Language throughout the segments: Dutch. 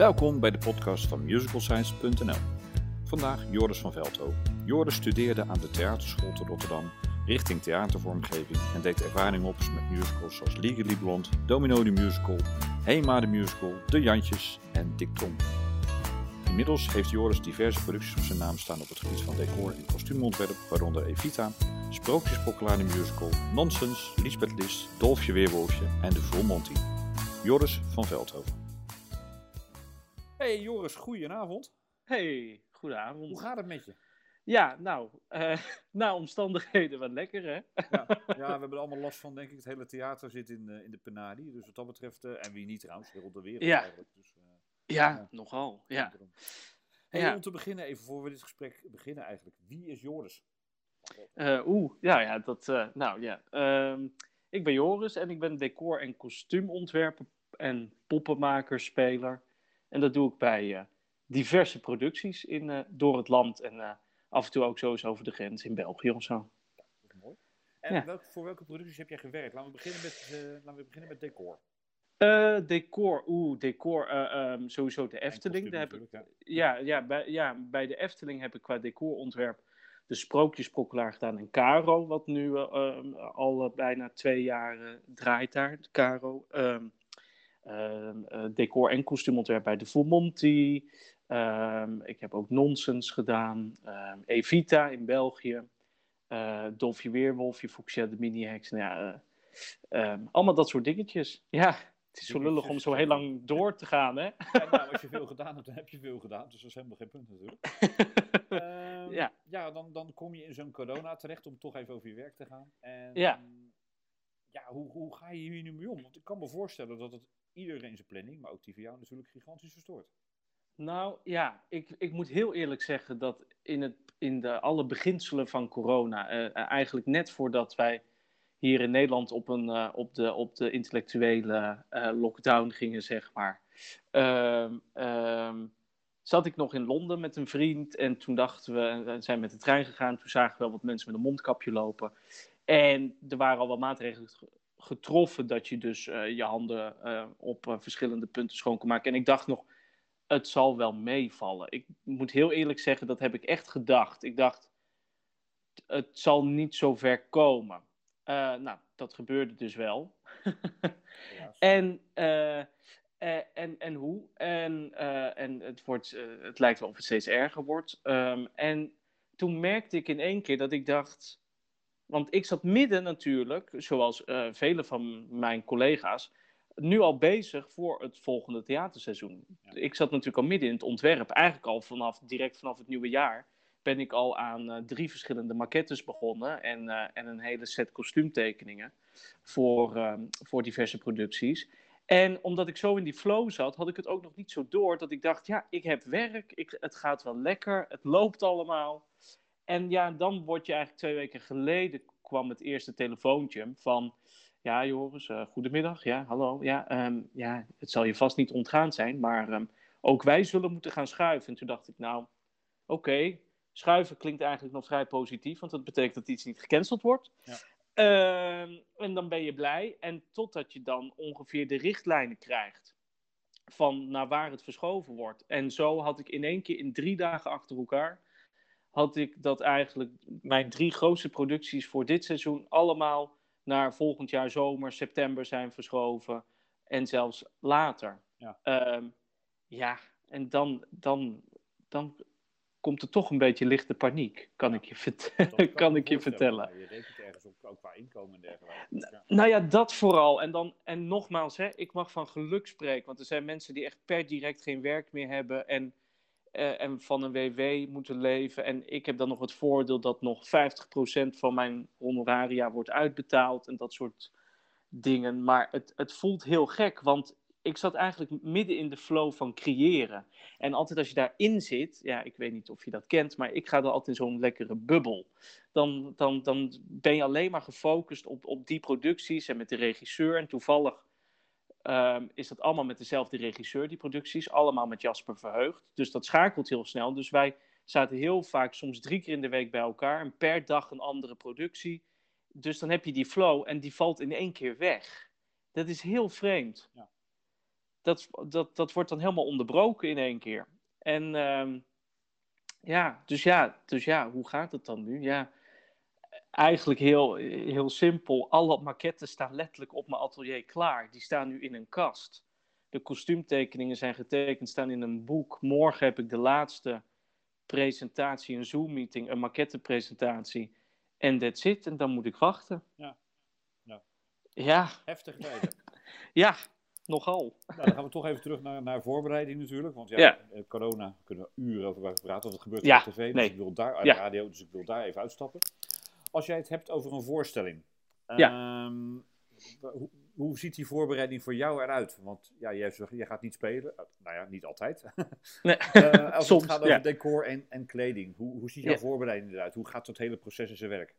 Welkom bij de podcast van musicalscience.nl. Vandaag Joris van Veldhoven. Joris studeerde aan de theaterschool te Rotterdam richting theatervormgeving en deed ervaring op met musicals zoals Legally Blonde, Domino the Musical, Hema the Musical, De Jantjes en Dick Tom. Inmiddels heeft Joris diverse producties op zijn naam staan op het gebied van decor en kostuumontwerp, waaronder Evita, Sprookjespokkelaar de Musical, Nonsens, Lisbeth List, Dolfje Weerwolfje en De Full Monty. Joris van Veldhoven. Hey Joris, goedenavond. Hey, goedenavond. Hoe gaat het met je? Ja, nou, uh, na omstandigheden wat lekker, hè? Ja, ja, we hebben er allemaal last van, denk ik. Het hele theater zit in, uh, in de penadi. Dus wat dat betreft, uh, en wie niet trouwens, rond de wereld Ja. eigenlijk. Dus, Ja, nogal. Ja. Hey. Om te beginnen, even voor we dit gesprek beginnen eigenlijk. Wie is Joris? Eh, Oeh, ja, ja, dat, eh, nou ja. Ehm, ik ben Joris en ik ben decor- en kostuumontwerper en poppenmaker, speler. En dat doe ik bij eh, diverse producties in, eh, door het land en eh, af en toe ook zo eens over de grens in België of zo. Dat is mooi. En Ja. welk, voor welke producties heb jij gewerkt? Laten we beginnen met, laten we beginnen met decor. Eh, decor, oeh, decor, eh, ehm, sowieso de Efteling. Daar heb ik, ja, ja, bij, ja, bij de Efteling heb ik qua decorontwerp de Sprookjesprokkelaar gedaan en Caro, wat nu eh, ehm, al bijna twee jaar draait daar, Caro. Ehm, ehm, eh, decor en kostuumontwerp bij de Full Monty. Ehm, ik heb ook Nonsens gedaan. Ehm, Evita in België. eh Dolfje Weerwolfje, Fuchsia de Mini-Hex. Nou ja, eh, ehm, allemaal dat soort dingetjes. Ja, het is zo lullig om zo heel lang door te gaan, hè? Ja, nou, als je veel gedaan hebt, dan heb je veel gedaan. Dus dat is helemaal geen punt natuurlijk. Ehm, Ja. ja, dan, dan kom je in zo'n corona terecht om toch even over je werk te gaan. En, Ja. Ja, hoe, hoe ga je hier nu mee om? Want ik kan me voorstellen dat het iedereen zijn planning, maar ook die van jou natuurlijk gigantisch verstoort. Nou ja, ik, ik moet heel eerlijk zeggen dat in, het, in de alle beginselen van corona, eh, eigenlijk net voordat wij hier in Nederland op, een, eh, op, de, op de intellectuele eh, lockdown gingen, zeg maar, ehm, ehm, zat ik nog in Londen met een vriend en toen dachten we, we zijn met de trein gegaan, toen zagen we wel wat mensen met een mondkapje lopen. En er waren al wat maatregelen ge- getroffen dat je dus eh, je handen eh, op eh, verschillende punten schoon kon maken. En ik dacht nog, het zal wel meevallen. Ik moet heel eerlijk zeggen, dat heb ik echt gedacht. Ik dacht, het zal niet zo ver komen. Nou, dat gebeurde dus wel. En, en, en hoe? En, en het, wordt, het lijkt wel of het steeds erger wordt. Ehm, en toen merkte ik in één keer dat ik dacht. Want ik zat midden natuurlijk, zoals eh, vele van mijn collega's, nu al bezig voor het volgende theaterseizoen. Ja. Ik zat natuurlijk al midden in het ontwerp. Eigenlijk al vanaf, direct vanaf het nieuwe jaar ben ik al aan eh, drie verschillende maquettes begonnen en, eh, en een hele set kostuumtekeningen voor, ehm, voor diverse producties. En omdat ik zo in die flow zat, had ik het ook nog niet zo door dat ik dacht, ja, ik heb werk, ik, het gaat wel lekker, het loopt allemaal. En ja, dan word je eigenlijk twee weken geleden kwam het eerste telefoontje van, ja Joris, eh, goedemiddag, ja, hallo, ja, ehm, ja, het zal je vast niet ontgaan zijn, maar ehm, ook wij zullen moeten gaan schuiven. En toen dacht ik, nou, oké, schuiven klinkt eigenlijk nog vrij positief, want dat betekent dat iets niet gecanceld wordt. Ja. Ehm, en dan ben je blij. En totdat je dan ongeveer de richtlijnen krijgt van naar waar het verschoven wordt. En zo had ik in één keer in drie dagen achter elkaar, had ik dat eigenlijk mijn drie grootste producties voor dit seizoen allemaal naar volgend jaar zomer, september zijn verschoven. En zelfs later. Ja. Ehm, ja, en dan, dan, dan komt er toch een beetje lichte paniek, kan ik je, vert- Dat kan ik je vertellen. Je rekent ergens op, ook qua inkomen en dergelijke. Ja. Nou ja, dat vooral. En, dan, en nogmaals, hè, ik mag van geluk spreken. Want er zijn mensen die echt per direct geen werk meer hebben. En, eh, en van een WW moeten leven. En ik heb dan nog het voordeel dat nog 50% van mijn honoraria wordt uitbetaald. En dat soort dingen. Maar het, het voelt heel gek. Want ik zat eigenlijk midden in de flow van creëren. En altijd als je daarin zit, ja, ik weet niet of je dat kent, maar ik ga dan altijd in zo'n lekkere bubbel. Dan, dan, dan ben je alleen maar gefocust op, op die producties en met de regisseur. En toevallig ehm, is dat allemaal met dezelfde regisseur, die producties. Allemaal met Jasper Verheugd. Dus dat schakelt heel snel. Dus wij zaten heel vaak, soms drie keer in de week bij elkaar. En per dag een andere productie. Dus dan heb je die flow en die valt in één keer weg. Dat is heel vreemd. Ja. dat, dat, dat wordt dan helemaal onderbroken in één keer. En ehm, ja, dus ja, dus ja, hoe gaat het dan nu? Ja, eigenlijk heel, heel simpel. Alle maquetten staan letterlijk op mijn atelier klaar. Die staan nu in een kast. De kostuumtekeningen zijn getekend, staan in een boek. Morgen heb ik de laatste presentatie, een Zoom-meeting, een maquettepresentatie. En that's it. En dan moet ik wachten. Ja. Ja. Ja. Heftig tijden. ja, nogal. Nou, dan gaan we toch even terug naar, naar voorbereiding natuurlijk. Want ja, Ja. eh, corona kunnen we uren over praten, want het gebeurt Ja, op tv. Dus nee. ik wil daar, uit Ja. de radio, dus ik wil daar even uitstappen. Als jij het hebt over een voorstelling. Ja. ehm, hoe, hoe ziet die voorbereiding voor jou eruit? Want ja, jij, gaat niet spelen. Eh, Nou ja, niet altijd. Nee. Eh, als Soms, het gaat over ja. decor en, en kleding. Hoe, hoe ziet jouw Ja. voorbereiding eruit? Hoe gaat dat hele proces in zijn werk?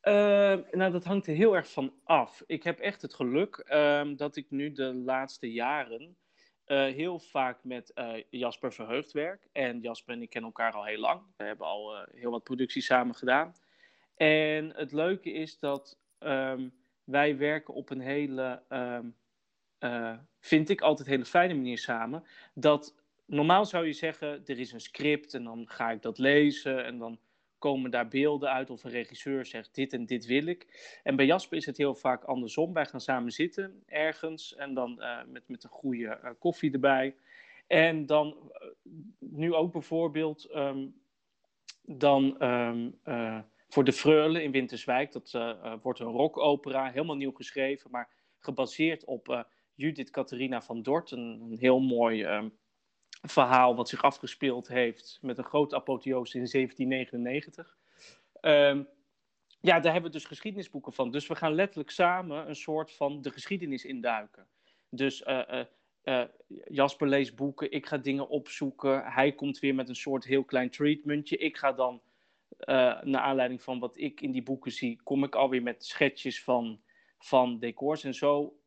Ehm, nou, dat hangt er heel erg van af. Ik heb echt het geluk ehm, dat ik nu de laatste jaren eh, heel vaak met Jasper Verheugd werk. En Jasper en ik kennen elkaar al heel lang. We hebben al heel wat producties samen gedaan. En het leuke is dat ehm, wij werken op een hele, ehm, eh, vind ik altijd hele fijne manier samen. Dat normaal zou je zeggen, er is een script en dan ga ik dat lezen en dan komen daar beelden uit of een regisseur zegt dit en dit wil ik. En bij Jasper is het heel vaak andersom. Wij gaan samen zitten ergens en dan eh, met, met een goede eh, koffie erbij. En dan, nu ook bijvoorbeeld, ehm, dan voor de Freule in Winterswijk, dat eh, eh, wordt een rockopera, helemaal nieuw geschreven, maar gebaseerd op eh, Judith Catharina van Dort. Een, een heel mooi ehm, verhaal wat zich afgespeeld heeft met een grote apotheose in 1799. Ehm, ja, daar hebben we dus geschiedenisboeken van. Dus we gaan letterlijk samen een soort van de geschiedenis induiken. Dus Jasper leest boeken, ik ga dingen opzoeken. Hij komt weer met een soort heel klein treatmentje. Ik ga dan, eh, naar aanleiding van wat ik in die boeken zie, kom ik alweer met schetsjes van, van decors. En zo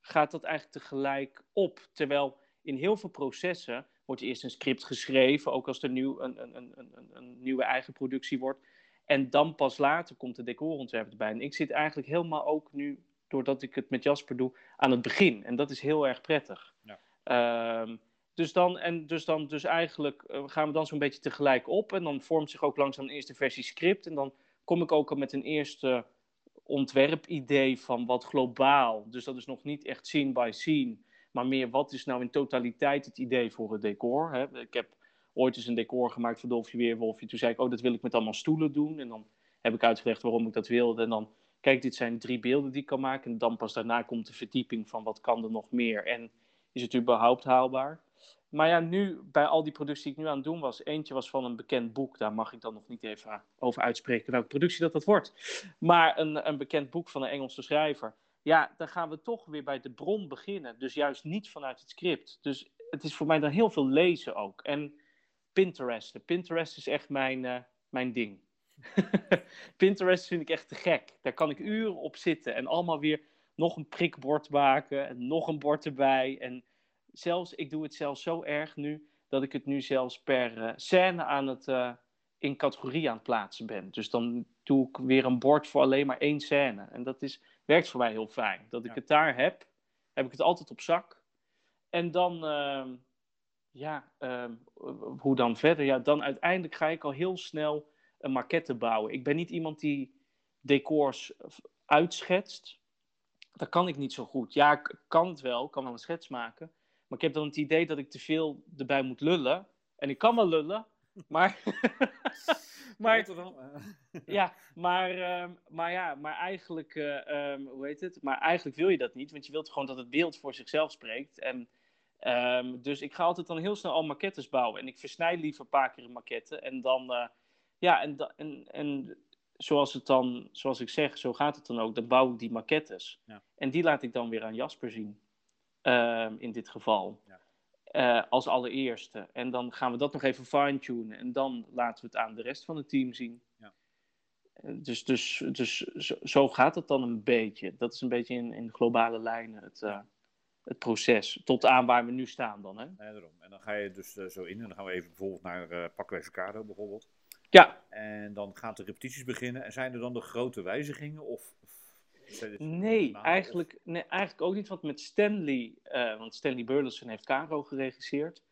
gaat dat eigenlijk tegelijk op. Terwijl in heel veel processen wordt eerst een script geschreven, ook als er nieuw, een, een, een, een, een nieuwe eigen productie wordt. En dan pas later komt de decorontwerp erbij. En ik zit eigenlijk helemaal ook nu, doordat ik het met Jasper doe, aan het begin. En dat is heel erg prettig. Ja. Ehm, dus dan, en dus dan, dus eigenlijk eh, gaan we dan zo'n beetje tegelijk op. En dan vormt zich ook langzaam een eerste versie script. En dan kom ik ook al met een eerste ontwerpidee van wat globaal. Dus dat is nog niet echt scene by scene. Maar meer wat is nou in totaliteit het idee voor het decor. Hè? Ik heb ooit eens een decor gemaakt voor Dolfje Weerwolfje. Toen zei ik, oh, dat wil ik met allemaal stoelen doen. En dan heb ik uitgelegd waarom ik dat wilde. En dan, kijk, dit zijn drie beelden die ik kan maken. En dan pas daarna komt de verdieping van wat kan er nog meer. En is het überhaupt haalbaar? Maar ja, nu, bij al die producties die ik nu aan het doen was, eentje was van een bekend boek. Daar mag ik dan nog niet even over uitspreken welke productie dat dat wordt. Maar een, een bekend boek van een Engelse schrijver. Ja, dan gaan we toch weer bij de bron beginnen. Dus juist niet vanuit het script. Dus het is voor mij dan heel veel lezen ook. En Pinterest. Pinterest is echt mijn, uh, mijn ding. Pinterest vind ik echt te gek. Daar kan ik uren op zitten en allemaal weer nog een prikbord maken en nog een bord erbij. En zelfs, ik doe het zelfs zo erg nu, dat ik het nu zelfs per uh, scène aan het, uh, in categorie aan het plaatsen ben. Dus dan doe ik weer een bord voor alleen maar één scène. En dat is, werkt voor mij heel fijn. Dat ik Ja. het daar heb, heb ik het altijd op zak. En dan, uh, ja, ehm, hoe dan verder? Ja, dan uiteindelijk ga ik al heel snel een maquette bouwen. Ik ben niet iemand die decors uitschetst. Dat kan ik niet zo goed. Ja, ik kan het wel, ik kan wel een schets maken. Maar ik heb dan het idee dat ik te veel erbij moet lullen. En ik kan wel lullen, maar. maar ja, maar, uh, maar ja, maar eigenlijk, uh, um, hoe heet het? Maar eigenlijk wil je dat niet, want je wilt gewoon dat het beeld voor zichzelf spreekt. En, um, dus ik ga altijd dan heel snel al maquettes bouwen. En ik versnij liever een paar keer een maquette. En dan, uh, ja, en, en, en zoals het dan, zoals ik zeg, zo gaat het dan ook. Dan bouw ik die maquettes. Ja. En die laat ik dan weer aan Jasper zien. Uh, in dit geval. Ja. Uh, als allereerste. En dan gaan we dat nog even fine-tunen. En dan laten we het aan de rest van het team zien. Ja. Dus, dus, dus zo, zo, gaat het dan een beetje. Dat is een beetje in, in globale lijnen het, uh, het proces. Tot aan waar we nu staan dan. Hè? Ja, daarom. En dan ga je dus uh, zo in. En dan gaan we even bijvoorbeeld naar uh, Kado bijvoorbeeld. Ja. En dan gaan de repetities beginnen. En zijn er dan de grote wijzigingen? Of Nee, eigenlijk, nee, eigenlijk ook niet. Want met Stanley, uh, want Stanley Burleson heeft Caro geregisseerd.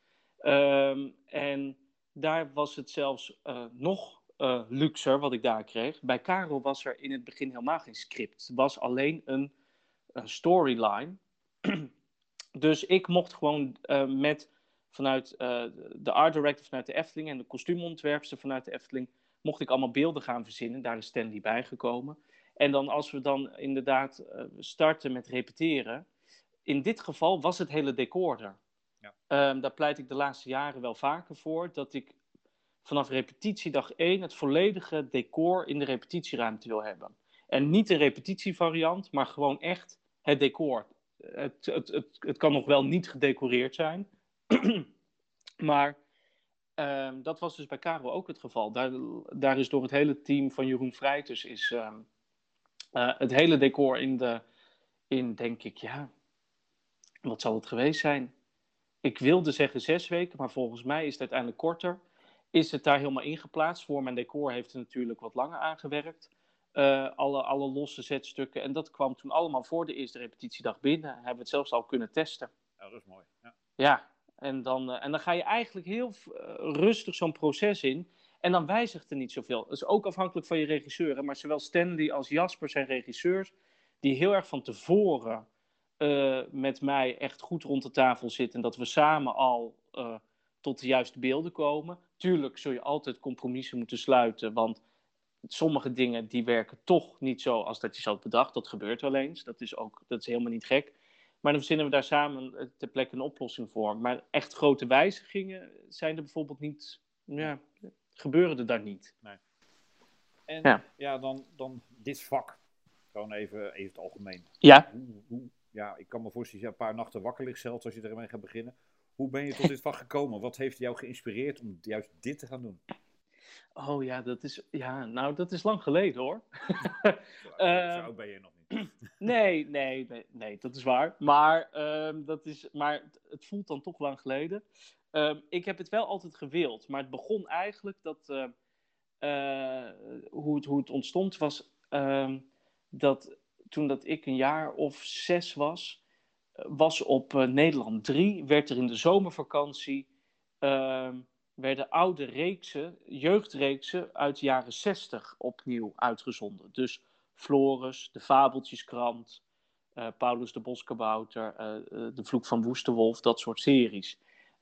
Um, en daar was het zelfs uh, nog uh, luxer wat ik daar kreeg. Bij Caro was er in het begin helemaal geen script. Het was alleen een, een storyline. dus ik mocht gewoon met vanuit de art director vanuit de Efteling en de kostuumontwerpster vanuit de Efteling mocht ik allemaal beelden gaan verzinnen. Daar is Stanley bijgekomen. En dan als we dan inderdaad uh, starten met repeteren, in dit geval was het hele decor er. Ja. Um, daar pleit ik de laatste jaren wel vaker voor, dat ik vanaf repetitiedag 1 het volledige decor in de repetitieruimte wil hebben. En niet de repetitievariant, maar gewoon echt het decor. Het, het, het, het kan nog wel niet gedecoreerd zijn, maar um, dat was dus bij Caro ook het geval. Daar, daar is door het hele team van Jeroen Vrijters is um, uh, het hele decor in de, in denk ik, ja, wat zal het geweest zijn? Ik wilde zeggen zes weken, maar volgens mij is het uiteindelijk korter. Is het daar helemaal ingeplaatst? Voor mijn decor heeft het natuurlijk wat langer aangewerkt. Uh, alle, alle losse zetstukken. En dat kwam toen allemaal voor de eerste repetitiedag binnen. Hebben we het zelfs al kunnen testen. Ja, dat is mooi. Ja, ja en, dan, uh, en dan ga je eigenlijk heel rustig zo'n proces in. En dan wijzigt er niet zoveel. Dat is ook afhankelijk van je regisseur. Maar zowel Stanley als Jasper zijn regisseurs die heel erg van tevoren uh, met mij echt goed rond de tafel zitten. En dat we samen al uh, tot de juiste beelden komen. Tuurlijk zul je altijd compromissen moeten sluiten. Want sommige dingen die werken toch niet zo als dat je zo had bedacht. Dat gebeurt wel eens. Dat is, ook, dat is helemaal niet gek. Maar dan verzinnen we daar samen ter plekke een oplossing voor. Maar echt grote wijzigingen zijn er bijvoorbeeld niet. Ja, gebeuren er daar niet. Nee. En ja, ja dan, dan dit vak. Gewoon even, even het algemeen. Ja. Hoe, hoe, ja, ik kan me voorstellen dat je een paar nachten wakker ligt zelfs als je ermee gaat beginnen. Hoe ben je tot dit vak gekomen? Wat heeft jou geïnspireerd om juist dit te gaan doen? Oh ja, dat is, ja nou, dat is lang geleden hoor. Zo, uh, zo ben je nog niet. nee, nee, nee, nee, dat is waar. Maar, uh, dat is, maar het voelt dan toch lang geleden. Um, ik heb het wel altijd gewild, maar het begon eigenlijk dat. Uh, uh, hoe, het, hoe het ontstond was. Uh, dat toen dat ik een jaar of zes was. Was op eh, Nederland 3. Werd er in de zomervakantie. Ehm, werden oude reeksen, jeugdreeksen uit de jaren 60 opnieuw uitgezonden. Dus Floris, de Fabeltjeskrant. Uh, Paulus de Boskabouter, De Vloek van Woestenwolf, dat soort series.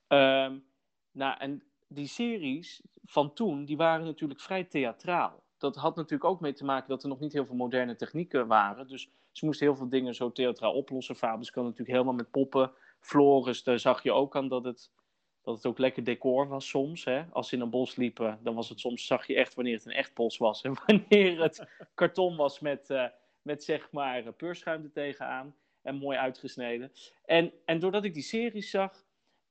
Um, nou, en die series van toen, die waren natuurlijk vrij theatraal. Dat had natuurlijk ook mee te maken dat er nog niet heel veel moderne technieken waren. Dus ze moesten heel veel dingen zo theatraal oplossen. Fabus kan natuurlijk helemaal met poppen. Floris, daar zag je ook aan dat het, dat het ook lekker decor was soms. Hè? Als ze in een bos liepen, dan was het soms, zag je echt wanneer het een echt bos was. En wanneer het karton was met, uh, met zeg maar peurschuim er tegenaan. En mooi uitgesneden. En, en doordat ik die series zag,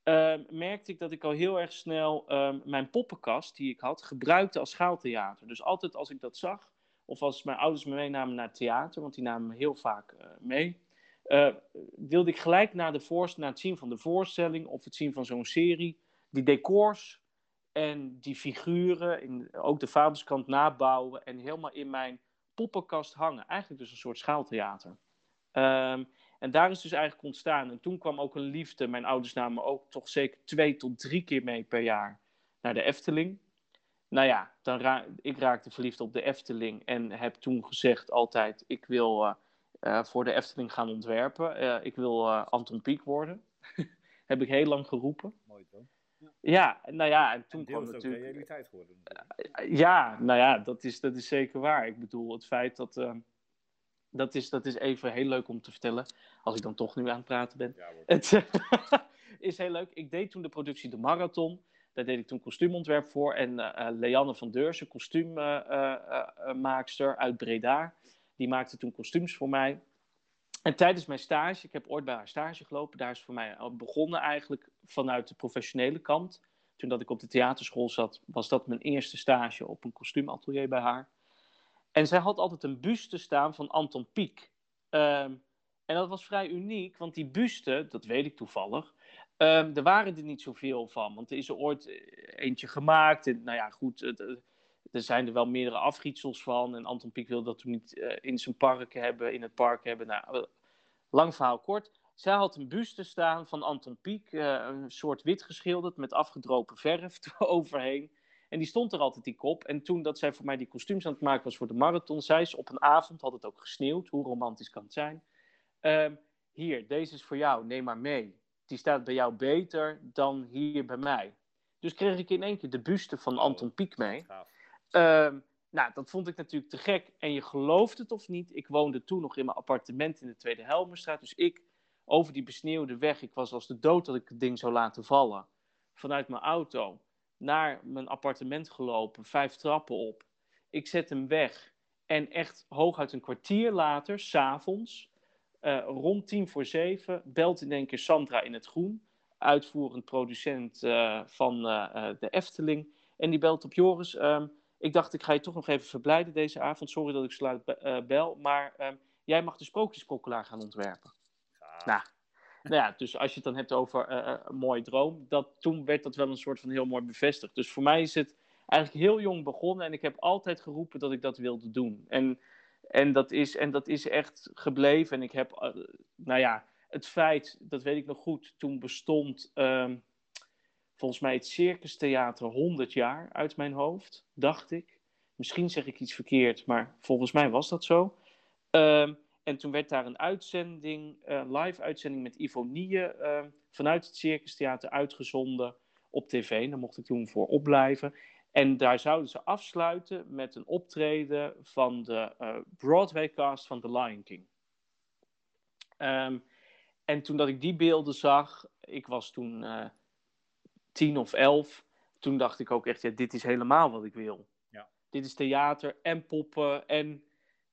uh, merkte ik dat ik al heel erg snel uh, mijn poppenkast die ik had gebruikte als schaaltheater. Dus altijd als ik dat zag, of als mijn ouders me meenamen naar het theater, want die namen me heel vaak uh, mee, eh, wilde ik gelijk na, de het zien van de voorstelling of het zien van zo'n serie, die decors en die figuren, in, ook de fabelskant nabouwen en helemaal in mijn poppenkast hangen. Eigenlijk dus een soort schaaltheater. Um, en daar is dus eigenlijk ontstaan. En toen kwam ook een liefde. Mijn ouders namen ook toch zeker twee tot drie keer mee per jaar naar de Efteling. Nou ja, dan ra ik raakte verliefd op de Efteling en heb toen gezegd altijd: ik wil uh, uh, voor de Efteling gaan ontwerpen. Uh, ik wil Anton Pieck worden. heb ik heel lang geroepen. Mooi toch? Ja. ja, nou ja, en toen en kwam natuurlijk. realiteit geworden. ja, nou ja, dat is, dat is zeker waar. Ik bedoel, het feit dat dat is, dat is even heel leuk om te vertellen. Als ik dan toch nu aan het praten ben. Ja, het is heel leuk. Ik deed toen de productie De Marathon. Daar deed ik toen kostuumontwerp voor. En uh, Leanne van Deursen, kostuummaakster uit Breda. Die maakte toen kostuums voor mij. En tijdens mijn stage, ik heb ooit bij haar stage gelopen. Daar is voor mij begonnen eigenlijk vanuit de professionele kant. Toen dat ik op de theaterschool zat, was dat mijn eerste stage op een kostuumatelier bij haar. En zij had altijd een buste staan van Anton Pieck. Um, en dat was vrij uniek, want die buste, dat weet ik toevallig, um, er waren er niet zoveel van. Want er is er ooit eh, eentje gemaakt. En, nou ja, goed, het, er zijn er wel meerdere afgietsels van. En Anton Pieck wilde dat toen niet in zijn park hebben, in het park hebben. Nou, lang verhaal kort. Zij had een buste staan van Anton Pieck, een soort wit geschilderd met afgedropen verf overheen. En die stond er altijd, die kop. En toen dat zij voor mij die kostuums aan het maken was voor de marathon, zei ze op een avond, had het ook gesneeuwd, hoe romantisch kan het zijn. Ehm, hier, deze is voor jou, neem maar mee. Die staat bij jou beter dan hier bij mij. Dus kreeg ik in één keer de buste van Anton Pieck mee. Um, nou, dat vond ik natuurlijk te gek. En je gelooft het of niet, ik woonde toen nog in mijn appartement in de Tweede Helmerstraat. Dus ik, over die besneeuwde weg, ik was als de dood dat ik het ding zou laten vallen. Vanuit mijn auto naar mijn appartement gelopen, vijf trappen op. Ik zet hem weg. En echt hooguit een kwartier later, s'avonds, uh, rond tien voor zeven, belt in één keer Sandra in het groen, uitvoerend producent uh, van uh, de Efteling. En die belt op Joris. Um, ik dacht, ik ga je toch nog even verblijden deze avond. Sorry dat ik laat bel, maar um, jij mag de sprookjesprokkelaar gaan ontwerpen. Ja. Nou, nou ja, dus als je het dan hebt over uh, een mooie droom, dat, toen werd dat wel een soort van heel mooi bevestigd. Dus voor mij is het eigenlijk heel jong begonnen en ik heb altijd geroepen dat ik dat wilde doen. En, en, dat, is, en dat is echt gebleven. En ik heb, uh, nou ja, het feit, dat weet ik nog goed, toen bestond um, volgens mij het Circus Theater 100 jaar uit mijn hoofd, dacht ik. Misschien zeg ik iets verkeerd, maar volgens mij was dat zo. Um, en toen werd daar een uitzending, uh, live uitzending met Ivonie uh, vanuit het Circus Theater uitgezonden op tv. Daar mocht ik toen voor opblijven. En daar zouden ze afsluiten met een optreden van de uh, Broadway-cast van The Lion King. Um, en toen dat ik die beelden zag, ik was toen uh, tien of elf, toen dacht ik ook echt, ja, dit is helemaal wat ik wil. Ja. Dit is theater en poppen en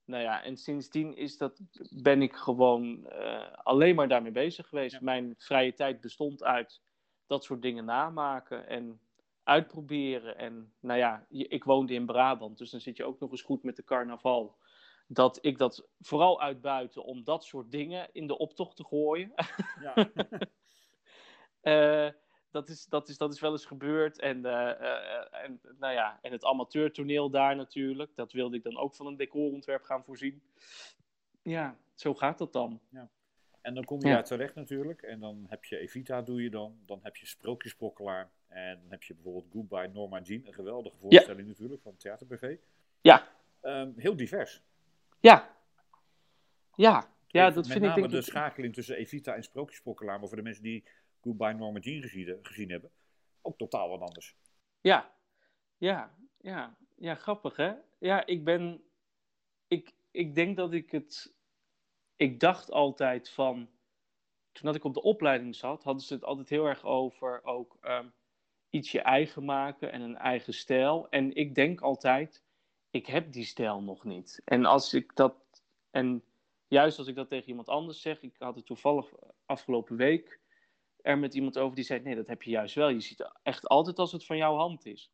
nou ja, en sindsdien is dat, ben ik gewoon uh, alleen maar daarmee bezig geweest. Mijn vrije tijd bestond uit dat soort dingen namaken en uitproberen. En nou ja, ik woonde in Brabant, dus dan zit je ook nog eens goed met de carnaval. Dat ik dat vooral uitbuiten om dat soort dingen in de optocht te gooien. Ja. uh, dat, is, dat, is, dat is wel eens gebeurd. En, uh, uh, en, nou ja, en het amateurtoneel daar natuurlijk. Dat wilde ik dan ook van een decorontwerp gaan voorzien. Ja, zo gaat dat dan. Ja. En dan kom je ja. daar terecht natuurlijk. En dan heb je Evita, doe je dan. Dan heb je Sprookjesprokkelaar. En dan heb je bijvoorbeeld Goodbye Norma Jean. Een geweldige voorstelling ja. natuurlijk van Theaterbv. Ja. Um, heel divers. Ja. Ja. Ja, dat vind ik denk de schakeling tussen Evita en Sprookjesprokkelaar. Maar voor de mensen die Goodbye Norma Jean gezien, gezien hebben, ook totaal wat anders. Ja, ja, ja, ja, grappig hè? Ja, ik ben, ik, ik denk dat ik het, ik dacht altijd van, toen dat ik op de opleiding zat, hadden ze het altijd heel erg over ook um, iets je eigen maken en een eigen stijl. En ik denk altijd, ik heb die stijl nog niet. En als ik dat, en juist als ik dat tegen iemand anders zeg, ik had het toevallig afgelopen week er met iemand over die zei: Nee, dat heb je juist wel. Je ziet echt altijd als het van jouw hand is.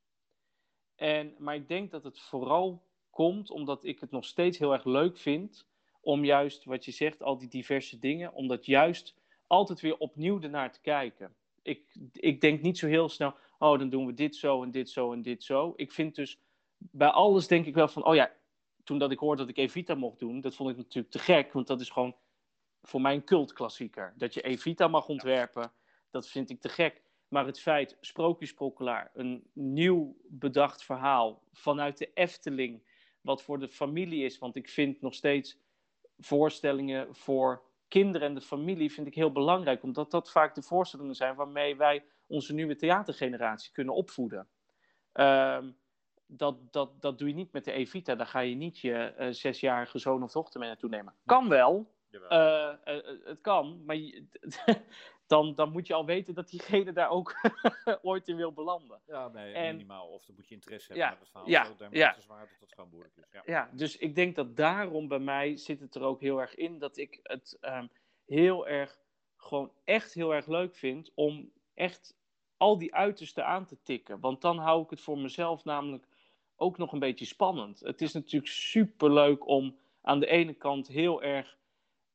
En, maar ik denk dat het vooral komt omdat ik het nog steeds heel erg leuk vind om juist wat je zegt, al die diverse dingen, om dat juist altijd weer opnieuw ernaar te kijken. Ik, ik denk niet zo heel snel, oh dan doen we dit zo en dit zo en dit zo. Ik vind dus bij alles denk ik wel van, oh ja, toen dat ik hoorde dat ik Evita mocht doen, dat vond ik natuurlijk te gek, want dat is gewoon voor mij een cultklassieker. Dat je Evita mag ontwerpen, dat vind ik te gek. Maar het feit, Sprookjesprokkelaar, een nieuw bedacht verhaal vanuit de Efteling, wat voor de familie is. Want ik vind nog steeds voorstellingen voor kinderen en de familie vind ik heel belangrijk, omdat dat vaak de voorstellingen zijn waarmee wij onze nieuwe theatergeneratie kunnen opvoeden. Um, dat, dat, dat doe je niet met de Evita. Daar ga je niet je uh, zesjarige zoon of dochter mee naartoe nemen. Kan wel. Uh, uh, het kan, maar dan, dan moet je al weten dat diegene daar ook ooit in wil belanden. Ja, nee, en, minimaal. Of dan moet je interesse hebben ja, in het verhaal. Ja, zo ja. zwaar dat dat gewoon moeilijk is. Ja. ja, dus ik denk dat daarom bij mij zit het er ook heel erg in dat ik het um, heel erg, gewoon echt heel erg leuk vind om echt al die uitersten aan te tikken. Want dan hou ik het voor mezelf namelijk ook nog een beetje spannend. Het is natuurlijk super leuk om aan de ene kant heel erg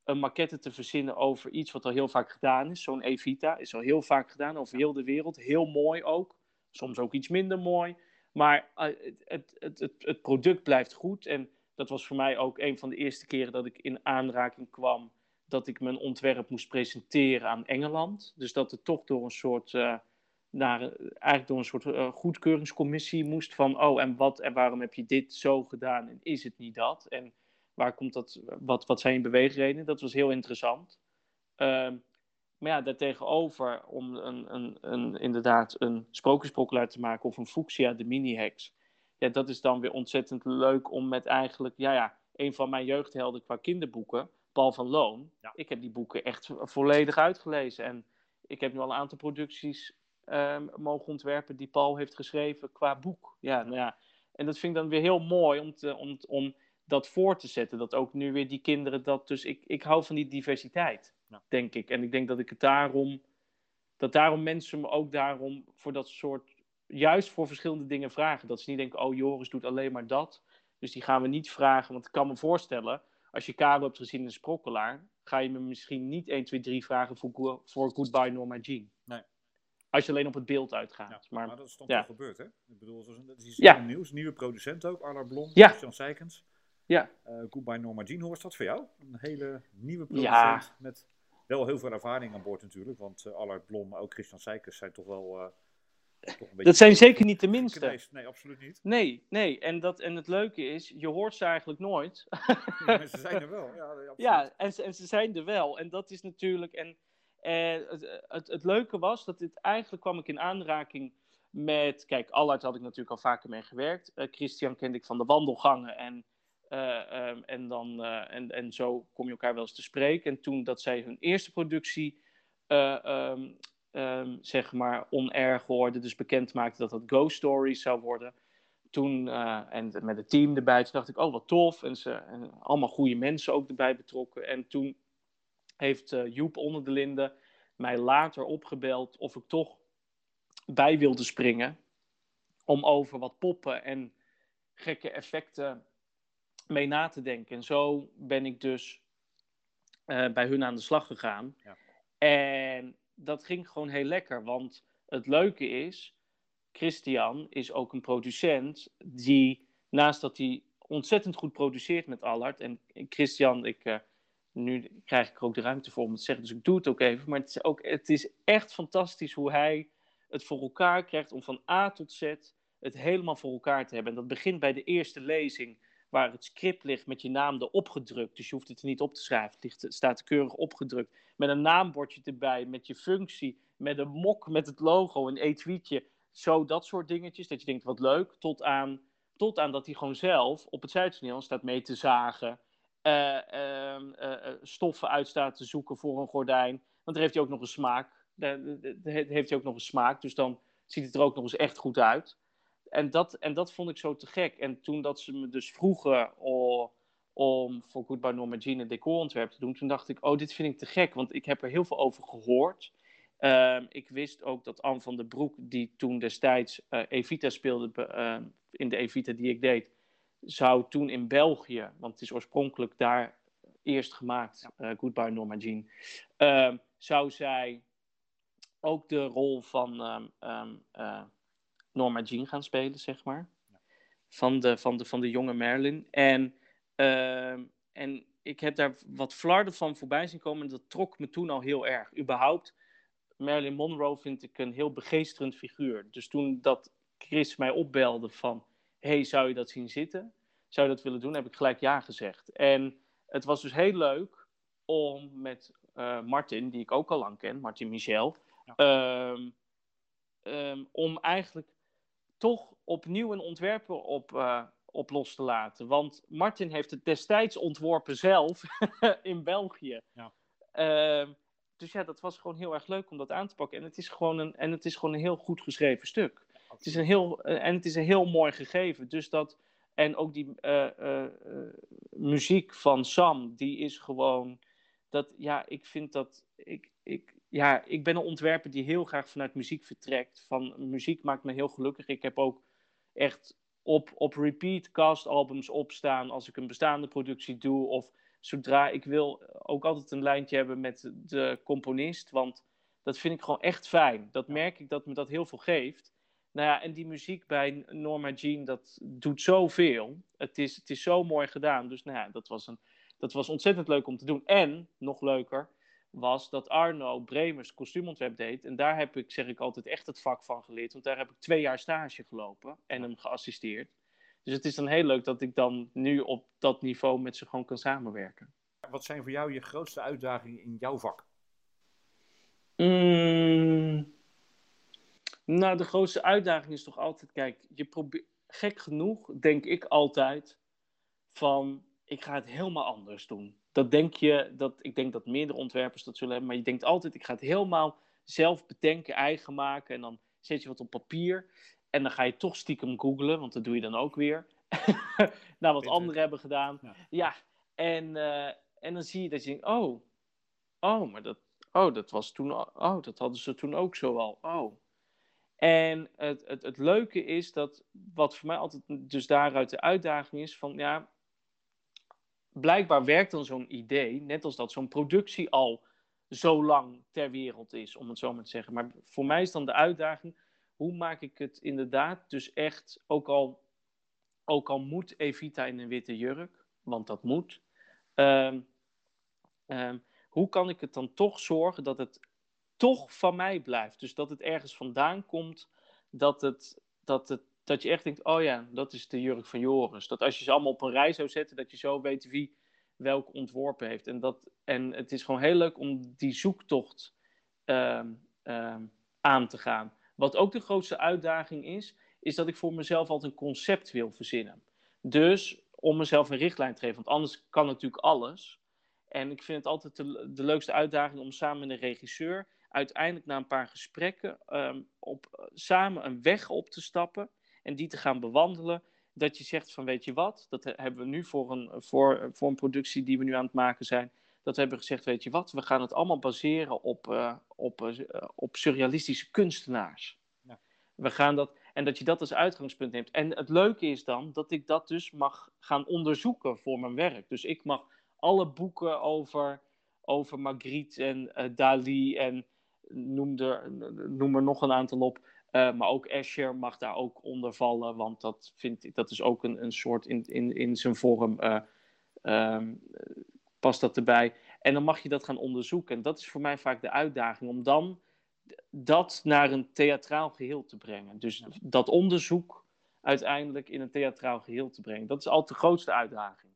een maquette te verzinnen over iets wat al heel vaak gedaan is. Zo'n Evita is al heel vaak gedaan over heel de wereld. Heel mooi ook. Soms ook iets minder mooi. Maar het, het, het, het, product blijft goed. En dat was voor mij ook een van de eerste keren dat ik in aanraking kwam dat ik mijn ontwerp moest presenteren aan Engeland. Dus dat het toch door een soort, uh, naar, eigenlijk door een soort uh, goedkeuringscommissie moest van, oh, en wat en waarom heb je dit zo gedaan en is het niet dat? En waar komt dat, wat, wat zijn je beweegredenen? Dat was heel interessant. Ehm, maar ja, daartegenover, om een, een, een, inderdaad een sprookjesprokkelaar te maken of een fuchsia, de mini-hex, ja, dat is dan weer ontzettend leuk om met eigenlijk, ja, ja, een van mijn jeugdhelden qua kinderboeken, Paul van Loon. Ja. Ik heb die boeken echt volledig uitgelezen. En ik heb nu al een aantal producties um, mogen ontwerpen die Paul heeft geschreven qua boek. Ja, nou ja. En dat vind ik dan weer heel mooi om, te, om, om dat voor te zetten. Dat ook nu weer die kinderen dat. Dus ik, ik hou van die diversiteit, ja. denk ik. En ik denk dat ik het daarom. Dat daarom mensen me ook daarom voor dat soort. Juist voor verschillende dingen vragen. Dat ze niet denken: oh, Joris doet alleen maar dat. Dus die gaan we niet vragen. Want ik kan me voorstellen als je Karel hebt gezien in Sprokkelaar, ga je me misschien niet 1, 2, 3 vragen voor, voor Goodbye Norma Jean. Nee. Als je alleen op het beeld uitgaat. Ja, maar, maar, dat is toch ja. gebeurd, hè? Ik bedoel, dat is, iets ja. nieuws. Nieuwe producent ook, Arla Blom, ja. Christian Seikens. Ja. Uh, Goodbye Norma Jean, hoe was dat voor jou? Een hele nieuwe producent met wel heel veel ervaring aan boord natuurlijk. Want uh, Allard Blom, ook Christian Seikens zijn toch wel... Uh, dat zijn zeker niet de minste. Nee, absoluut niet. Nee, nee. En, dat, en het leuke is, je hoort ze eigenlijk nooit. maar ze zijn er wel. Ja, ja en, ze, en ze zijn er wel. En dat is natuurlijk. En eh, het, het, het, leuke was dat dit eigenlijk kwam ik in aanraking met. Kijk, Allard had ik natuurlijk al vaker mee gewerkt. Christian kende ik van de wandelgangen. En, uh, um, en, dan, uh, en, en zo kom je elkaar wel eens te spreken. En toen dat zij hun eerste productie. Um, um, zeg maar hoorde, dus bekend maakte dat dat Ghost Stories zou worden. Toen, uh, en met het team erbij, toen dacht ik, oh wat tof. En, ze, en allemaal goede mensen ook erbij betrokken. En toen heeft uh, Joep onder de Linde mij later opgebeld of ik toch bij wilde springen. Om over wat poppen en gekke effecten mee na te denken. En zo ben ik dus uh, bij hun aan de slag gegaan. Ja. En dat ging gewoon heel lekker. Want het leuke is, Christian is ook een producent die, naast dat hij ontzettend goed produceert met Allard. En Christian, ik, uh, nu krijg ik er ook de ruimte voor om het te zeggen, dus ik doe het ook even. Maar het is, ook, het is echt fantastisch hoe hij het voor elkaar krijgt om van A tot Z het helemaal voor elkaar te hebben. En dat begint bij de eerste lezing, waar het script ligt met je naam erop gedrukt. Dus je hoeft het er niet op te schrijven, het, ligt, staat keurig opgedrukt met een naambordje erbij, met je functie, met een mok met het logo, een etuietje. Zo dat soort dingetjes, dat je denkt wat leuk, tot aan, tot aan dat hij gewoon zelf op het Zuidstoneel staat mee te zagen. Uh, uh, uh, stoffen uit staat te zoeken voor een gordijn. Want daar heeft hij ook nog een smaak. Heeft hij ook nog een smaak. Dus dan ziet het er ook nog eens echt goed uit. En dat, en dat vond ik zo te gek. En toen dat ze me dus vroegen. Oh, om voor Goodbye Norma Jean een decorontwerp te doen. Toen dacht ik, oh, dit vind ik te gek, want ik heb er heel veel over gehoord. Uh, ik wist ook dat Anne van der Broek, die toen destijds uh, Evita speelde uh, in de Evita die ik deed, zou toen in België, want het is oorspronkelijk daar eerst gemaakt, ja. Goodbye Norma Jean, ehm, zou zij ook de rol van um, Norma Jean gaan spelen, zeg maar. Ja. Van, de, van, de, van de jonge Merlin. En Ehm, en ik heb daar wat flarden van voorbij zien komen en dat trok me toen al heel erg. Überhaupt, Marilyn Monroe vind ik een heel begeesterend figuur. Dus toen dat Chris mij opbelde van, hey, zou je dat zien zitten? Zou je dat willen doen? Heb ik gelijk ja gezegd. En het was dus heel leuk om met uh, Martin, die ik ook al lang ken, Martin Michel, ehm, ehm, om eigenlijk toch opnieuw een ontwerper op, uh, op los te laten. Want Martin heeft het destijds ontworpen zelf in België. Ja. Uh, dus ja, dat was gewoon heel erg leuk om dat aan te pakken. En het is gewoon een, en het is gewoon een heel goed geschreven stuk. het is een heel, uh, en het is een heel mooi gegeven. Dus dat, en ook die uh, muziek van Sam, die is gewoon. Dat, ja, ik vind dat. Ik, ik, ja, ik ben een ontwerper die heel graag vanuit muziek vertrekt. Van muziek maakt me heel gelukkig. Ik heb ook echt op, op repeat castalbums opstaan als ik een bestaande productie doe. Of zodra ik wil ook altijd een lijntje hebben met de componist. Want dat vind ik gewoon echt fijn. Dat merk ik dat me dat heel veel geeft. nou ja, en die muziek bij Norma Jean, dat doet zoveel. Het is, het is zo mooi gedaan. Dus nou ja, dat was, een, dat was ontzettend leuk om te doen. En, nog leuker, was dat Arno Bremers kostuumontwerp deed. En daar heb ik, zeg ik altijd, echt het vak van geleerd. Want daar heb ik twee jaar stage gelopen en hem geassisteerd. Dus het is dan heel leuk dat ik dan nu op dat niveau met ze gewoon kan samenwerken. Wat zijn voor jou je grootste uitdagingen in jouw vak? Mm, nou, de grootste uitdaging is toch altijd, kijk, je probeert, gek genoeg denk ik altijd van, ik ga het helemaal anders doen. Dat denk je, dat, ik denk dat meerdere ontwerpers dat zullen hebben, maar je denkt altijd, ik ga het helemaal zelf bedenken, eigen maken en dan zet je wat op papier en dan ga je toch stiekem googlen, want dat doe je dan ook weer. naar wat anderen hebben gedaan. Ja, en, uh, en dan zie je dat je denkt, oh, oh, maar dat, oh, dat was toen, oh, dat hadden ze toen ook zo al. Oh. En het, het, het leuke is dat, wat voor mij altijd dus daaruit de uitdaging is, van ja, blijkbaar werkt dan zo'n idee, net als dat zo'n productie al zo lang ter wereld is, om het zo maar te zeggen. Maar voor mij is dan de uitdaging, hoe maak ik het inderdaad dus echt, ook al, ook al moet Evita in een witte jurk, want dat moet, ehm, ehm, hoe kan ik het dan toch zorgen dat het toch van mij blijft? Dus dat het ergens vandaan komt, dat, het, dat, het, dat je echt denkt, oh ja, dat is de jurk van Joris. Dat als je ze allemaal op een rij zou zetten, dat je zo weet wie welke ontworpen heeft. En, dat, en het is gewoon heel leuk om die zoektocht ehm, ehm, aan te gaan. Wat ook de grootste uitdaging is, is dat ik voor mezelf altijd een concept wil verzinnen. Dus om mezelf een richtlijn te geven, want anders kan natuurlijk alles. En ik vind het altijd de, de leukste uitdaging om samen met een regisseur uiteindelijk na een paar gesprekken ehm, op, samen een weg op te stappen en die te gaan bewandelen. Dat je zegt van weet je wat, dat hebben we nu voor een, voor, voor een productie die we nu aan het maken zijn. Dat we hebben gezegd, weet je wat, we gaan het allemaal baseren op, uh, op, uh, op surrealistische kunstenaars. Ja. We gaan dat, en dat je dat als uitgangspunt neemt. En het leuke is dan dat ik dat dus mag gaan onderzoeken voor mijn werk. Dus ik mag alle boeken over, over Magritte en uh, Dali en noem er, noem er nog een aantal op. Uh, maar ook Escher mag daar ook onder vallen, want dat, vind ik, dat is ook een, een soort in, in, in zijn vorm. Uh, um, past dat erbij. En dan mag je dat gaan onderzoeken. En dat is voor mij vaak de uitdaging om dan dat naar een theatraal geheel te brengen. Dus dat onderzoek uiteindelijk in een theatraal geheel te brengen. Dat is altijd de grootste uitdaging.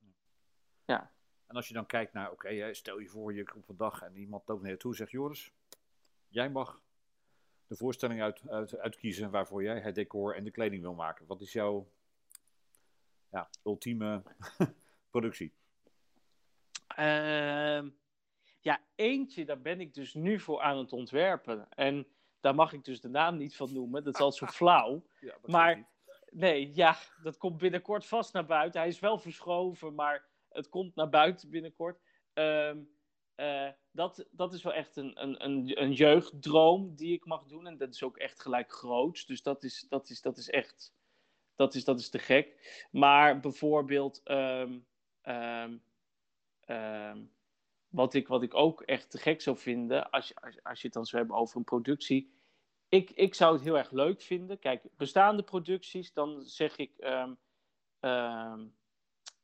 Ja. En als je dan kijkt naar, oké, stel je voor je komt een dag en iemand loopt naar je toe en zegt, Joris, jij mag de voorstelling uit, uit, uitkiezen waarvoor jij het decor en de kleding wil maken. Wat is jouw ja, ultieme productie? Uh, ja, eentje, daar ben ik dus nu voor aan het ontwerpen. En daar mag ik dus de naam niet van noemen. Dat is al zo flauw. Ja, maar nee, ja, dat komt binnenkort vast naar buiten. Hij is wel verschoven, maar het komt naar buiten binnenkort. Um, uh, dat, dat is wel echt een, een, een, een, jeugddroom die ik mag doen. En dat is ook echt gelijk groots. Dus dat is, dat is, dat is echt. Dat is, dat is te gek. Maar bijvoorbeeld. Um, um, um, wat, ik, wat ik ook echt te gek zou vinden. Als je, als, als je het dan zou hebben over een productie. Ik, ik zou het heel erg leuk vinden. Kijk, bestaande producties. Dan zeg ik.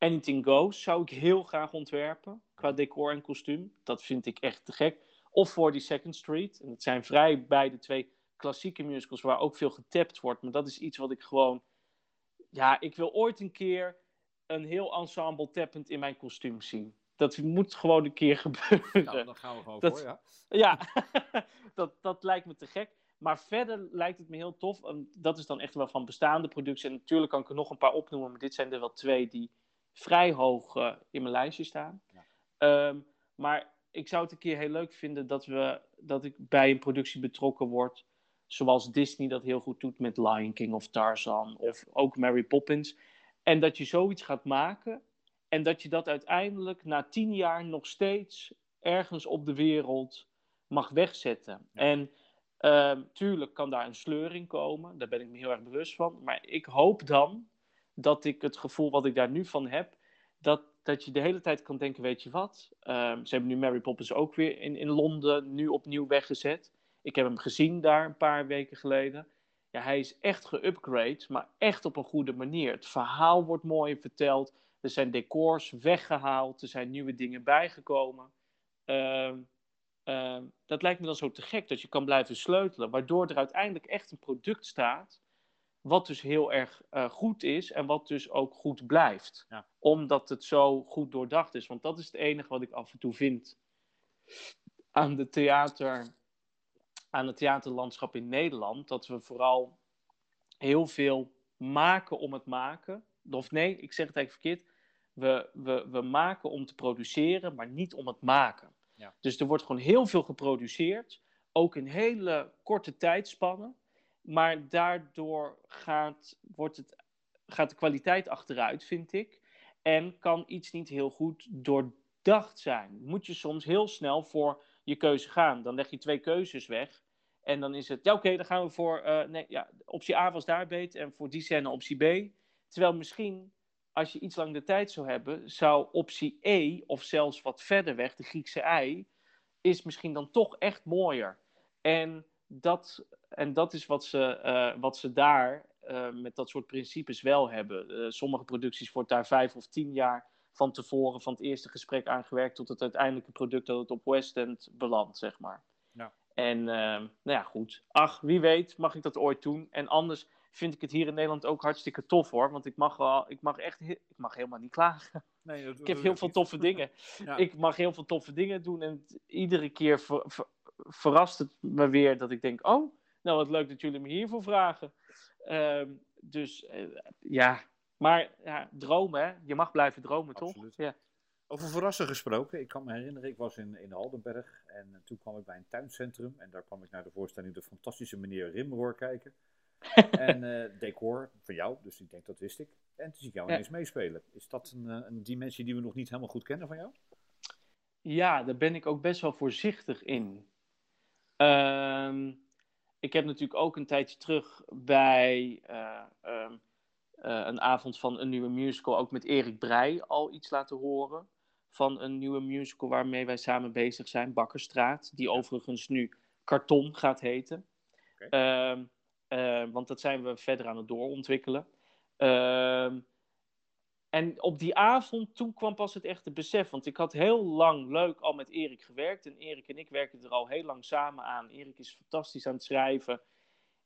Anything Goes zou ik heel graag ontwerpen qua decor en kostuum. Dat vind ik echt te gek. Of voor die Second Street. En het zijn vrij beide twee klassieke musicals waar ook veel getapt wordt. Maar dat is iets wat ik gewoon... Ja, ik wil ooit een keer een heel ensemble tappend in mijn kostuum zien. Dat moet gewoon een keer gebeuren. Nou, dan gaan we gewoon voor, ja. Ja, dat, dat lijkt me te gek. Maar verder lijkt het me heel tof. En dat is dan echt wel van bestaande productie. En natuurlijk kan ik er nog een paar opnoemen. Maar dit zijn er wel twee die vrij hoog uh, in mijn lijstje staan. Um, maar ik zou het een keer heel leuk vinden dat, we, dat ik bij een productie betrokken word. Zoals Disney dat heel goed doet met Lion King of Tarzan of ook Mary Poppins. En dat je zoiets gaat maken en dat je dat uiteindelijk na tien jaar nog steeds ergens op de wereld mag wegzetten. En uh, tuurlijk kan daar een sleur in komen, daar ben ik me heel erg bewust van. Maar ik hoop dan dat ik het gevoel wat ik daar nu van heb, dat, dat je de hele tijd kan denken, weet je wat, ehm, ze hebben nu Mary Poppins ook weer in, in Londen nu opnieuw weggezet. Ik heb hem gezien daar een paar weken geleden. ja, hij is echt geupgrade, maar echt op een goede manier. Het verhaal wordt mooi verteld. Er zijn decors weggehaald. Er zijn nieuwe dingen bijgekomen. Ehm, ehm, dat lijkt me dan zo te gek dat je kan blijven sleutelen. Waardoor er uiteindelijk echt een product staat. Wat dus heel erg eh, goed is en wat dus ook goed blijft. Ja. Omdat het zo goed doordacht is. Want dat is het enige wat ik af en toe vind aan de theater aan het theaterlandschap in Nederland. Dat we vooral heel veel maken om het maken. Of nee, ik zeg het eigenlijk verkeerd. We, we, we maken om te produceren, maar niet om het maken. Ja. Dus er wordt gewoon heel veel geproduceerd. Ook in hele korte tijdspannen. Maar daardoor gaat, wordt het, gaat de kwaliteit achteruit, vind ik. En kan iets niet heel goed doordacht zijn. Moet je soms heel snel voor je keuze gaan. Dan leg je twee keuzes weg. En dan is het, ja oké, dan gaan we voor, eh, nee, ja, optie A was daar beter en voor die scène optie B. Terwijl misschien, als je iets lang de tijd zou hebben, zou optie E, of zelfs wat verder weg, de Griekse I, is misschien dan toch echt mooier. En dat, en dat is wat ze, eh, wat ze daar uh, met dat soort principes wel hebben. sommige producties wordt daar vijf of tien jaar van tevoren, van het eerste gesprek aangewerkt tot het uiteindelijke product dat het op West End belandt, zeg maar. Ja. En nou ja, goed. Ach, wie weet mag ik dat ooit doen. En anders vind ik het hier in Nederland ook hartstikke tof hoor. Want ik mag, wel, ik mag echt ik mag helemaal niet klagen. Nee, dat, ik heb heel veel toffe dingen. Ja. Ik mag heel veel toffe dingen doen. En iedere keer ver- ver- verrast het me weer dat ik denk: oh, nou wat leuk dat jullie me hiervoor vragen. Ehm, dus eh, ja, maar ja, dromen hè. Je mag blijven dromen Absoluut. toch? Ja. Over verrassen gesproken, ik kan me herinneren, ik was in, in Aldenberg en eh, toen kwam ik bij een tuincentrum en daar kwam ik naar de voorstelling De Fantastische Meneer Rimroor kijken. en eh, decor van jou, dus ik denk dat wist ik. En toen zie ik jou Ja. ineens meespelen. Is dat een, een dimensie die we nog niet helemaal goed kennen van jou? Ja, daar ben ik ook best wel voorzichtig in. Ehm, ik heb natuurlijk ook een tijdje terug bij eh, ehm, eh, een avond van een nieuwe musical, ook met Erik Breij, al iets laten horen. Van een nieuwe musical waarmee wij samen bezig zijn, Bakkerstraat. Die overigens nu Karton gaat heten. Oké. Ehm, eh, want dat zijn we verder aan het doorontwikkelen. Ehm en op die avond, toen kwam pas het echte besef. Want ik had heel lang leuk al met Erik gewerkt. En Erik en ik werken er al heel lang samen aan. Erik is fantastisch aan het schrijven.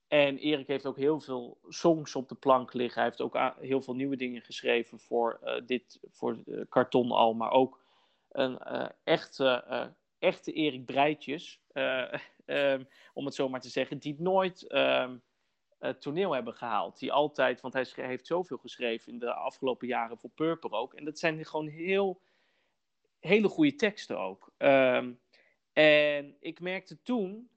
En Erik heeft ook heel veel songs op de plank liggen. Hij heeft ook heel veel nieuwe dingen geschreven voor eh, dit, voor eh, karton al. Maar ook een eh, echte, echte Erik Breitjes. eh, ehm, om het zo maar te zeggen. Die nooit ehm, het toneel hebben gehaald. Die altijd, want hij heeft zoveel geschreven in de afgelopen jaren voor Purper ook. En dat zijn gewoon heel, hele goede teksten ook. Ehm, en ik merkte toen,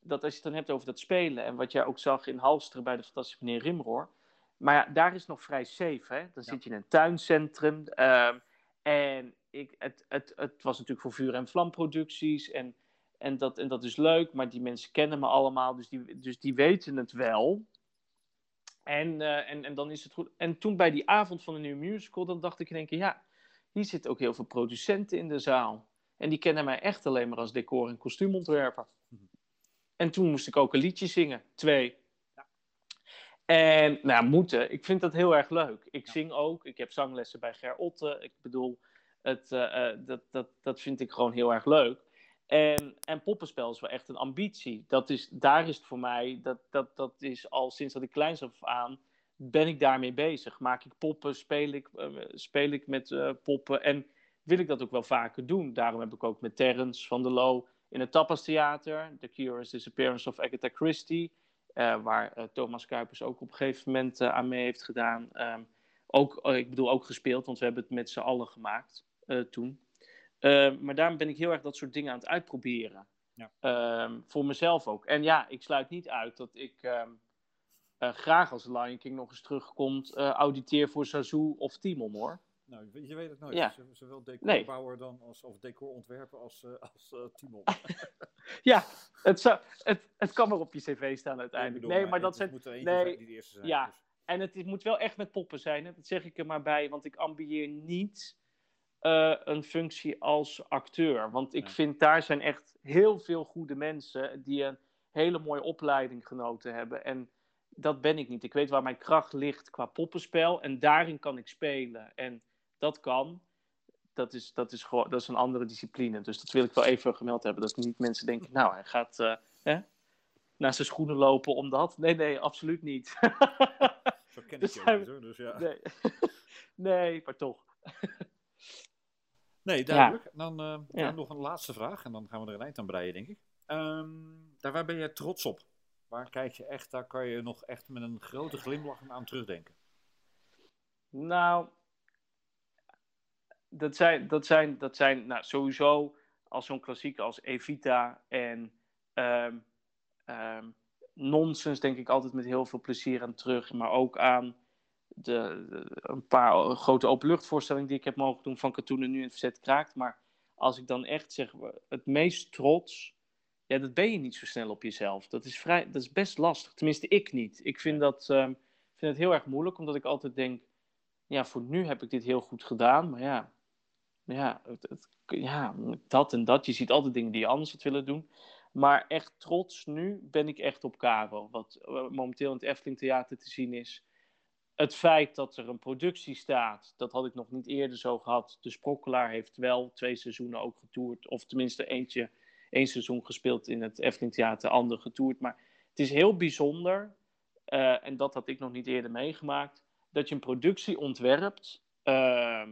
dat als je het dan hebt over dat spelen... en wat jij ook zag in Halsteren bij de fantastische meneer Rimroor... maar ja, daar is het nog vrij safe, hè? Dan zit je in een tuincentrum... ehm, en ik, het, het, het was natuurlijk voor vuur- en vlamproducties... En, en, dat, en dat is leuk, maar die mensen kennen me allemaal... dus die, dus die weten het wel... En, eh, en, en dan is het goed. En toen bij die avond van de nieuwe musical, dan dacht ik in één keer, ja, hier zitten ook heel veel producenten in de zaal. En die kennen mij echt alleen maar als decor- en kostuumontwerper. En toen moest ik ook een liedje zingen, twee. En nou, moeten, ik vind dat heel erg leuk. Ik Ja. zing ook, ik heb zanglessen bij Ger Otte. Ik bedoel, het, eh, eh, dat, dat, dat vind ik gewoon heel erg leuk. En, en poppenspel is wel echt een ambitie. Dat is, daar is het voor mij, dat, dat, dat is al sinds dat ik kleins af aan, ben ik daarmee bezig. Maak ik poppen, speel ik, eh, speel ik met eh, poppen en wil ik dat ook wel vaker doen. Daarom heb ik ook met Terrence van der Loo in het Tapas Theater, The Curious Disappearance of Agatha Christie, eh, waar Thomas Kuipers ook op een gegeven moment aan mee heeft gedaan. Ehm, ook, ik bedoel ook gespeeld, want we hebben het met z'n allen gemaakt toen. Uh, maar daarom ben ik heel erg dat soort dingen aan het uitproberen. Ja. Ehm, voor mezelf ook. En ja, ik sluit niet uit dat ik ehm, uh, graag als Lion King nog eens terugkomt, uh, auditeer voor Sazu of Timon hoor. Nou, je weet het nooit. Ja. Zowel decorbouwer dan als, of decorontwerper als, uh, als Timon. ja, het, zou, het, het kan maar op je cv staan uiteindelijk. nee, maar dat zijn. moet er nee, die de eerste zijn. ja. dus. En het moet wel echt met poppen zijn, hè? dat zeg ik er maar bij, want ik ambieer niet eh, een functie als acteur. Want ik vind daar zijn echt heel veel goede mensen die een hele mooie opleiding genoten hebben. En, dat ben ik niet. Ik weet waar mijn kracht ligt qua poppenspel en daarin kan ik spelen. En dat kan. Dat is, dat is, gewoon, dat is een andere discipline. Dus dat wil ik wel even gemeld hebben. Dat niet mensen denken, nou, hij gaat uh, hè, naar zijn schoenen lopen omdat. Nee, nee, absoluut niet. Zo ken ik dus je niet hoor, dus ja. Nee, nee maar toch. nee, duidelijk. Dan, uh, ja. nog een laatste vraag en dan gaan we er een eind aan breien, denk ik. Um, daar, waar ben je trots op? Waar kijk je echt, daar kan je nog echt met een grote glimlach aan terugdenken? Nou, dat zijn, dat zijn, dat zijn nou, sowieso als zo'n klassiek als Evita en um, um, Nonsens denk ik altijd met heel veel plezier aan terug. Maar ook aan de, een paar grote openluchtvoorstellingen die ik heb mogen doen van Katoen en nu in het verzet kraakt. Maar als ik dan echt zeg, het meest trots ja, dat ben je niet zo snel op jezelf. Dat is, vrij, dat is best lastig. Tenminste, ik niet. Ik vind, dat, um, vind het heel erg moeilijk, omdat ik altijd denk: ja, voor nu heb ik dit heel goed gedaan. Maar ja, ja, het, het, ja dat en dat. Je ziet altijd dingen die je anders had willen doen. Maar echt trots nu ben ik echt op Caro. Wat uh, momenteel in het Efteling Theater te zien is. Het feit dat er een productie staat, dat had ik nog niet eerder zo gehad. De Sprokkelaar heeft wel twee seizoenen ook getoerd. Of tenminste eentje één seizoen gespeeld in het Efteling Theater, ander getoerd. Maar het is heel bijzonder, uh, en dat had ik nog niet eerder meegemaakt, dat je een productie ontwerpt. Uh,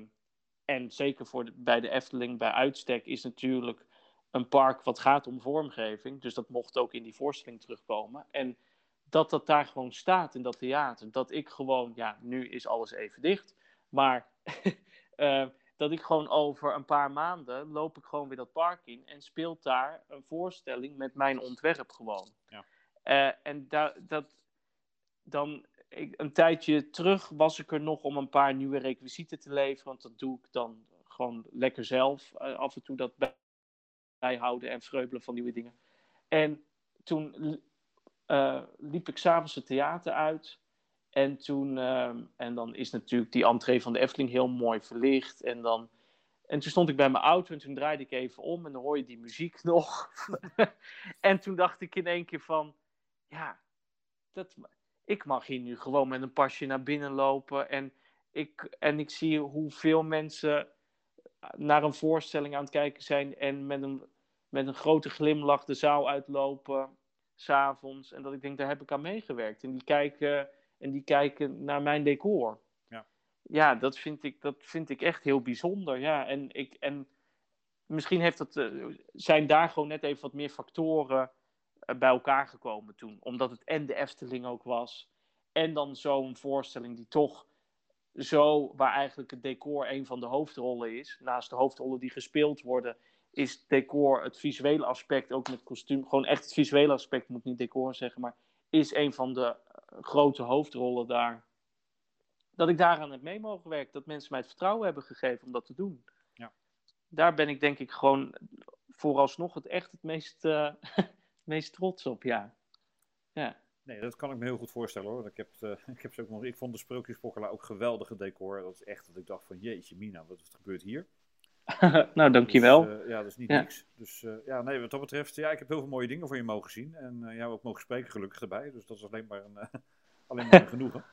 en zeker voor bij de Efteling, bij uitstek, is natuurlijk een park wat gaat om vormgeving. Dus dat mocht ook in die voorstelling terugkomen. En dat dat daar gewoon staat in dat theater. Dat ik gewoon, ja, nu is alles even dicht. Maar uh, dat ik gewoon over een paar maanden loop ik gewoon weer dat park in en speelt daar een voorstelling met mijn ontwerp gewoon. Ja. Uh, en da dat dan ik, een tijdje terug was ik er nog om een paar nieuwe requisieten te leveren, want dat doe ik dan gewoon lekker zelf uh, af en toe dat bijhouden en vreubelen van nieuwe dingen. En toen uh, liep ik s'avonds het theater uit en toen, ehm, en dan is natuurlijk die entree van de Efteling heel mooi verlicht. En, dan, en toen stond ik bij mijn auto en toen draaide ik even om en dan hoor je die muziek nog. en toen dacht ik in één keer van, ja, dat, ik mag hier nu gewoon met een pasje naar binnen lopen. En ik, en ik zie hoeveel mensen naar een voorstelling aan het kijken zijn en met een, met een grote glimlach de zaal uitlopen, s'avonds. En dat ik denk, daar heb ik aan meegewerkt. En die kijken en die kijken naar mijn decor. Ja, ja dat, vind ik, dat vind ik echt heel bijzonder. Ja, en, ik, en misschien heeft het, uh, zijn daar gewoon net even wat meer factoren uh, bij elkaar gekomen toen. Omdat het en de Efteling ook was. En dan zo'n voorstelling die toch zo, waar eigenlijk het decor een van de hoofdrollen is. Naast de hoofdrollen die gespeeld worden, is decor het visuele aspect, ook met kostuum. Gewoon echt het visuele aspect, moet niet decor zeggen, maar is een van de grote hoofdrollen daar. Dat ik daaraan heb mee mogen werken. Dat mensen mij het vertrouwen hebben gegeven om dat te doen. Ja. Daar ben ik denk ik gewoon vooralsnog het echt het meest, uh, meest trots op, ja. ja. Nee, dat kan ik me heel goed voorstellen hoor. Ik, heb, uh, ik, heb ze ook nog, ik vond de Sprookjespokkelaar ook geweldige decor. Dat is echt dat ik dacht van jeetje mina, wat is er gebeurd hier? nou, dankjewel. Dus, uh, ja, dat is niet niks. Dus uh, ja, nee, wat dat betreft, ja, ik heb heel veel mooie dingen van je mogen zien. En uh, jou ook mogen spreken, gelukkig erbij. Dus dat is alleen maar een, alleen maar een genoegen.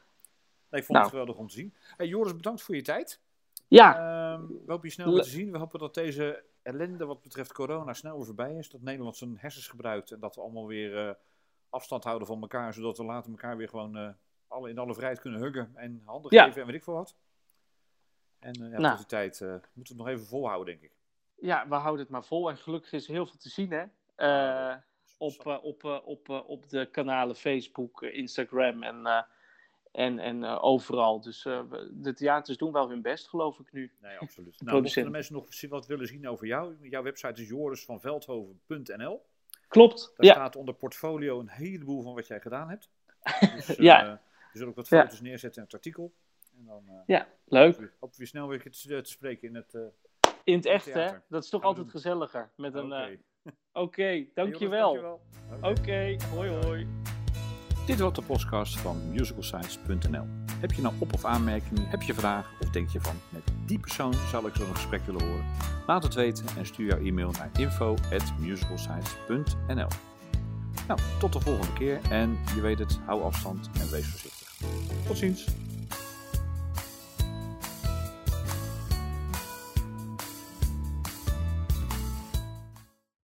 Nee, ik vond nou. het geweldig om te zien. Hey, Joris, bedankt voor je tijd. Ja. Ehm, we hopen je snel weer te zien. We hopen dat deze ellende wat betreft corona snel weer voorbij is. Dat Nederland zijn hersens gebruikt en dat we allemaal weer afstand houden van elkaar. Zodat we later elkaar weer gewoon alle, in alle vrijheid kunnen huggen en handen ja. geven en weet ik veel wat. En uh, ja, nou. die tijd uh, moeten we het nog even volhouden, denk ik. Ja, we houden het maar vol. En gelukkig is er heel veel te zien, hè? Uh, op, op, op, op de kanalen Facebook, Instagram en, en, en overal. Dus de theaters doen wel hun best, geloof ik nu. Nee, absoluut. nou, mochten de mensen nog wat willen zien over jou, jouw website is jorisvanveldhoven.nl. Klopt, Daar ja. staat onder portfolio een heleboel van wat jij gedaan hebt. Dus, ja. We zullen ook wat foto's ja. neerzetten in het artikel. En dan, uh, ja, leuk. Hopen we, hopen we snel weer te, te, spreken in het uh, In het echt, hè? Dat is toch altijd doen. gezelliger. Met een. Oké, okay. uh, okay, dankjewel. Oké, okay. okay. hoi hoi. Dit was de podcast van musicalscience.nl. Heb je nou op- of aanmerkingen? Heb je vragen? Of denk je van, met die persoon zou ik zo'n gesprek willen horen? Laat het weten en stuur jouw e-mail naar info.musicalscience.nl. Nou, tot de volgende keer en je weet het, hou afstand en wees voorzichtig. Tot ziens!